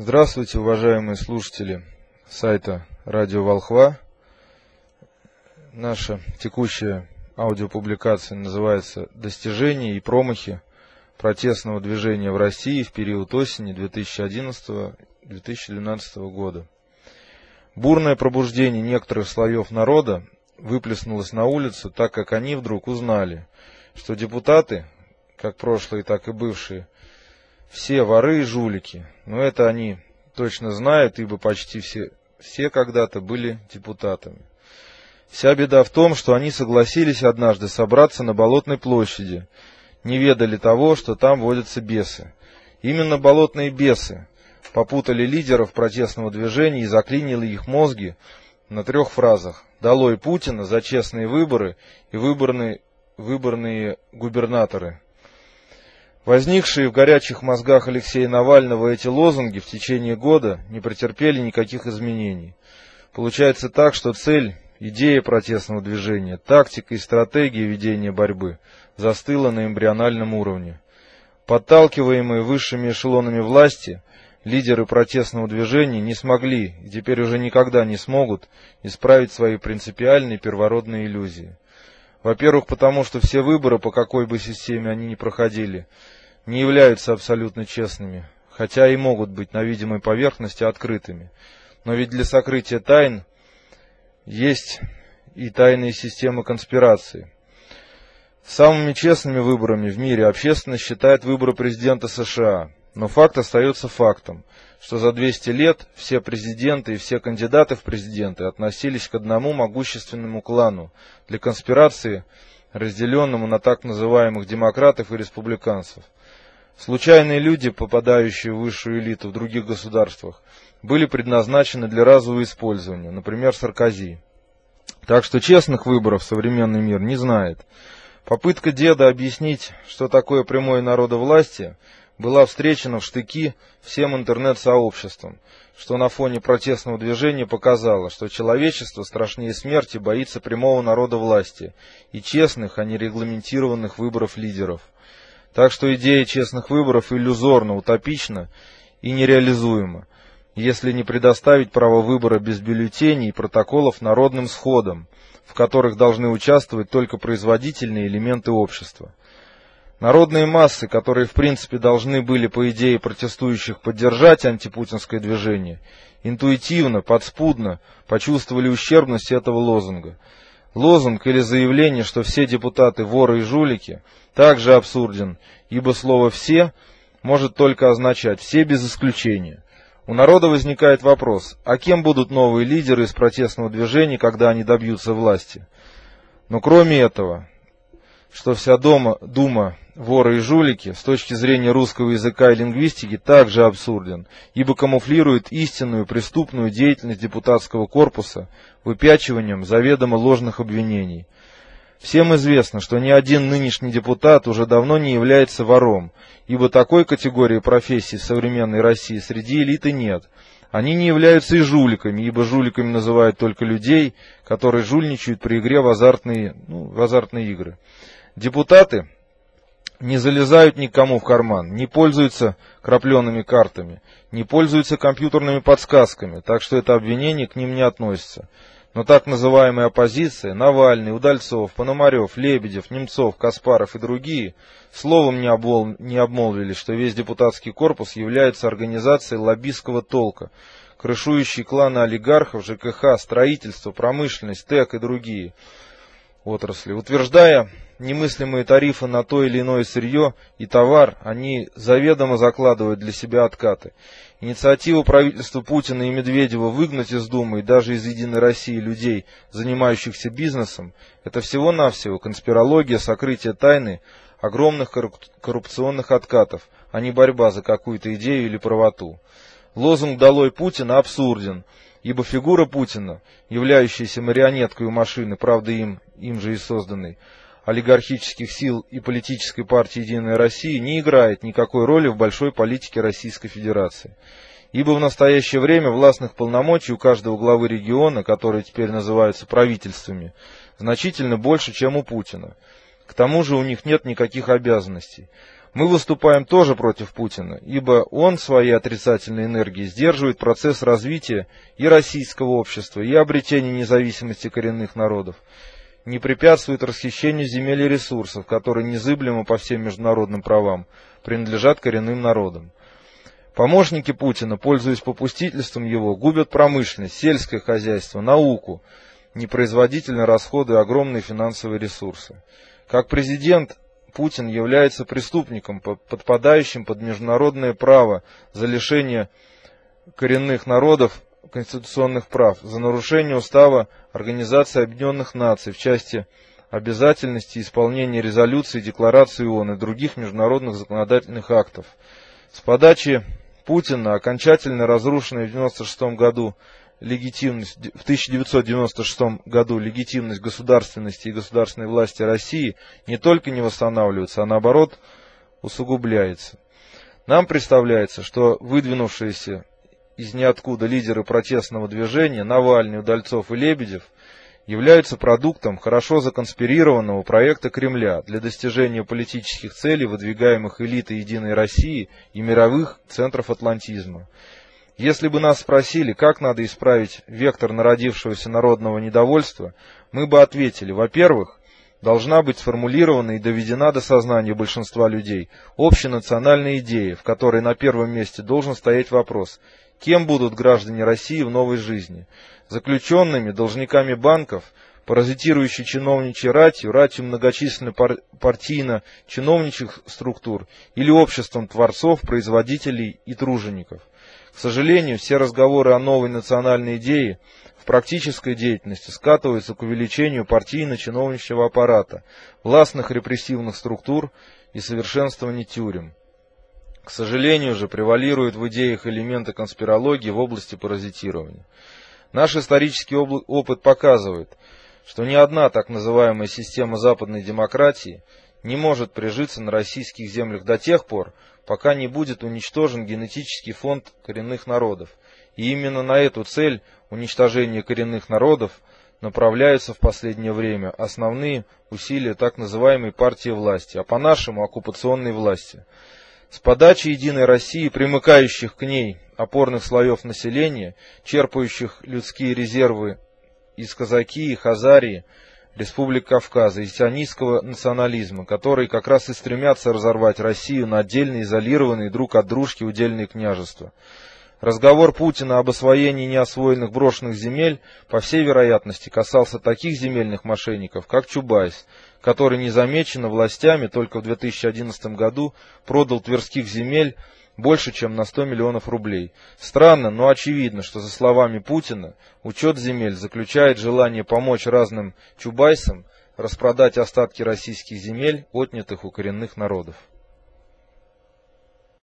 Здравствуйте, уважаемые слушатели сайта Радио Волхва. Наша текущая аудиопубликация называется «Достижения и промахи протестного движения в России в период осени 2011-2012 года». Бурное пробуждение некоторых слоев народа выплеснулось на улицу, так как они вдруг узнали, что депутаты, как прошлые, так и бывшие, все воры и жулики, но это они точно знают, ибо почти все, все когда-то были депутатами. Вся беда в том, что они согласились однажды собраться на Болотной площади, не ведали того, что там водятся бесы. Именно болотные бесы попутали лидеров протестного движения и заклинили их мозги на трех фразах «Долой Путина за честные выборы» и «Выборные, выборные губернаторы». Возникшие в горячих мозгах Алексея Навального эти лозунги в течение года не претерпели никаких изменений. Получается так, что цель, идея протестного движения, тактика и стратегия ведения борьбы застыла на эмбриональном уровне. Подталкиваемые высшими эшелонами власти, лидеры протестного движения не смогли и теперь уже никогда не смогут исправить свои принципиальные первородные иллюзии. Во-первых, потому что все выборы, по какой бы системе они ни проходили, не являются абсолютно честными, хотя и могут быть на видимой поверхности открытыми. Но ведь для сокрытия тайн есть и тайные системы конспирации. Самыми честными выборами в мире общественность считает выборы президента США, но факт остается фактом, что за 200 лет все президенты и все кандидаты в президенты относились к одному могущественному клану для конспирации, разделенному на так называемых демократов и республиканцев – Случайные люди, попадающие в высшую элиту в других государствах, были предназначены для разового использования, например, Саркози. Так что честных выборов современный мир не знает. Попытка деда объяснить, что такое прямое народовластие, была встречена в штыки всем интернет-сообществом, что на фоне протестного движения показало, что человечество страшнее смерти боится прямого народовластия и честных, а не регламентированных выборов лидеров – так что идея честных выборов иллюзорна, утопична и нереализуема, если не предоставить право выбора без бюллетеней и протоколов народным сходам, в которых должны участвовать только производительные элементы общества. Народные массы, которые в принципе должны были по идее протестующих поддержать антипутинское движение, интуитивно, подспудно почувствовали ущербность этого лозунга. Лозунг или заявление, что все депутаты воры и жулики – также абсурден, ибо слово «все» может только означать «все без исключения». У народа возникает вопрос, а кем будут новые лидеры из протестного движения, когда они добьются власти? Но кроме этого, что вся дома, дума воры и жулики с точки зрения русского языка и лингвистики также абсурден, ибо камуфлирует истинную преступную деятельность депутатского корпуса выпячиванием заведомо ложных обвинений – Всем известно, что ни один нынешний депутат уже давно не является вором, ибо такой категории профессий в современной России среди элиты нет. Они не являются и жуликами, ибо жуликами называют только людей, которые жульничают при игре в азартные, ну, в азартные игры. Депутаты не залезают никому в карман, не пользуются крапленными картами, не пользуются компьютерными подсказками, так что это обвинение к ним не относится. Но так называемая оппозиция, Навальный, Удальцов, Пономарев, Лебедев, Немцов, Каспаров и другие, словом не, обол... не обмолвились, что весь депутатский корпус является организацией лоббистского толка, крышующей кланы олигархов, ЖКХ, строительство, промышленность, ТЭК и другие отрасли. Утверждая немыслимые тарифы на то или иное сырье и товар, они заведомо закладывают для себя откаты. Инициатива правительства Путина и Медведева выгнать из Думы и даже из Единой России людей, занимающихся бизнесом, это всего-навсего конспирология, сокрытие тайны огромных коррупционных откатов, а не борьба за какую-то идею или правоту. Лозунг «Долой Путина» абсурден, ибо фигура Путина, являющаяся марионеткой у машины, правда им, им же и созданной, олигархических сил и политической партии «Единая Россия» не играет никакой роли в большой политике Российской Федерации. Ибо в настоящее время властных полномочий у каждого главы региона, которые теперь называются правительствами, значительно больше, чем у Путина. К тому же у них нет никаких обязанностей. Мы выступаем тоже против Путина, ибо он своей отрицательной энергией сдерживает процесс развития и российского общества, и обретения независимости коренных народов, не препятствует расхищению земель и ресурсов, которые незыблемо по всем международным правам принадлежат коренным народам. Помощники Путина, пользуясь попустительством его, губят промышленность, сельское хозяйство, науку, непроизводительно расходуя огромные финансовые ресурсы. Как президент Путин является преступником, подпадающим под международное право за лишение коренных народов конституционных прав, за нарушение устава Организации Объединенных Наций в части обязательности исполнения резолюций, декларации ООН и других международных законодательных актов. С подачи Путина, окончательно разрушенная в 1996 году легитимность, в 1996 году легитимность государственности и государственной власти России не только не восстанавливается, а наоборот усугубляется. Нам представляется, что выдвинувшиеся из ниоткуда лидеры протестного движения Навальный, Удальцов и Лебедев являются продуктом хорошо законспирированного проекта Кремля для достижения политических целей, выдвигаемых элитой Единой России и мировых центров атлантизма. Если бы нас спросили, как надо исправить вектор народившегося народного недовольства, мы бы ответили, во-первых, должна быть сформулирована и доведена до сознания большинства людей общенациональная идея, в которой на первом месте должен стоять вопрос, кем будут граждане России в новой жизни – заключенными, должниками банков, паразитирующей чиновничьей ратью, ратью многочисленных пар партийно-чиновничьих структур или обществом творцов, производителей и тружеников. К сожалению, все разговоры о новой национальной идее в практической деятельности скатываются к увеличению партийно-чиновничьего аппарата, властных репрессивных структур и совершенствованию тюрем. К сожалению же, превалируют в идеях элементы конспирологии в области паразитирования. Наш исторический опыт показывает, что ни одна так называемая система западной демократии не может прижиться на российских землях до тех пор, пока не будет уничтожен генетический фонд коренных народов. И именно на эту цель уничтожения коренных народов направляются в последнее время основные усилия так называемой партии власти, а по-нашему оккупационной власти. С подачи Единой России, примыкающих к ней опорных слоев населения, черпающих людские резервы из Казаки и Хазарии, Республик Кавказа, и сионистского национализма, которые как раз и стремятся разорвать Россию на отдельные изолированные друг от дружки удельные княжества. Разговор Путина об освоении неосвоенных брошенных земель, по всей вероятности, касался таких земельных мошенников, как Чубайс, который незамеченно властями только в 2011 году продал тверских земель больше, чем на 100 миллионов рублей. Странно, но очевидно, что за словами Путина учет земель заключает желание помочь разным чубайсам распродать остатки российских земель, отнятых у коренных народов.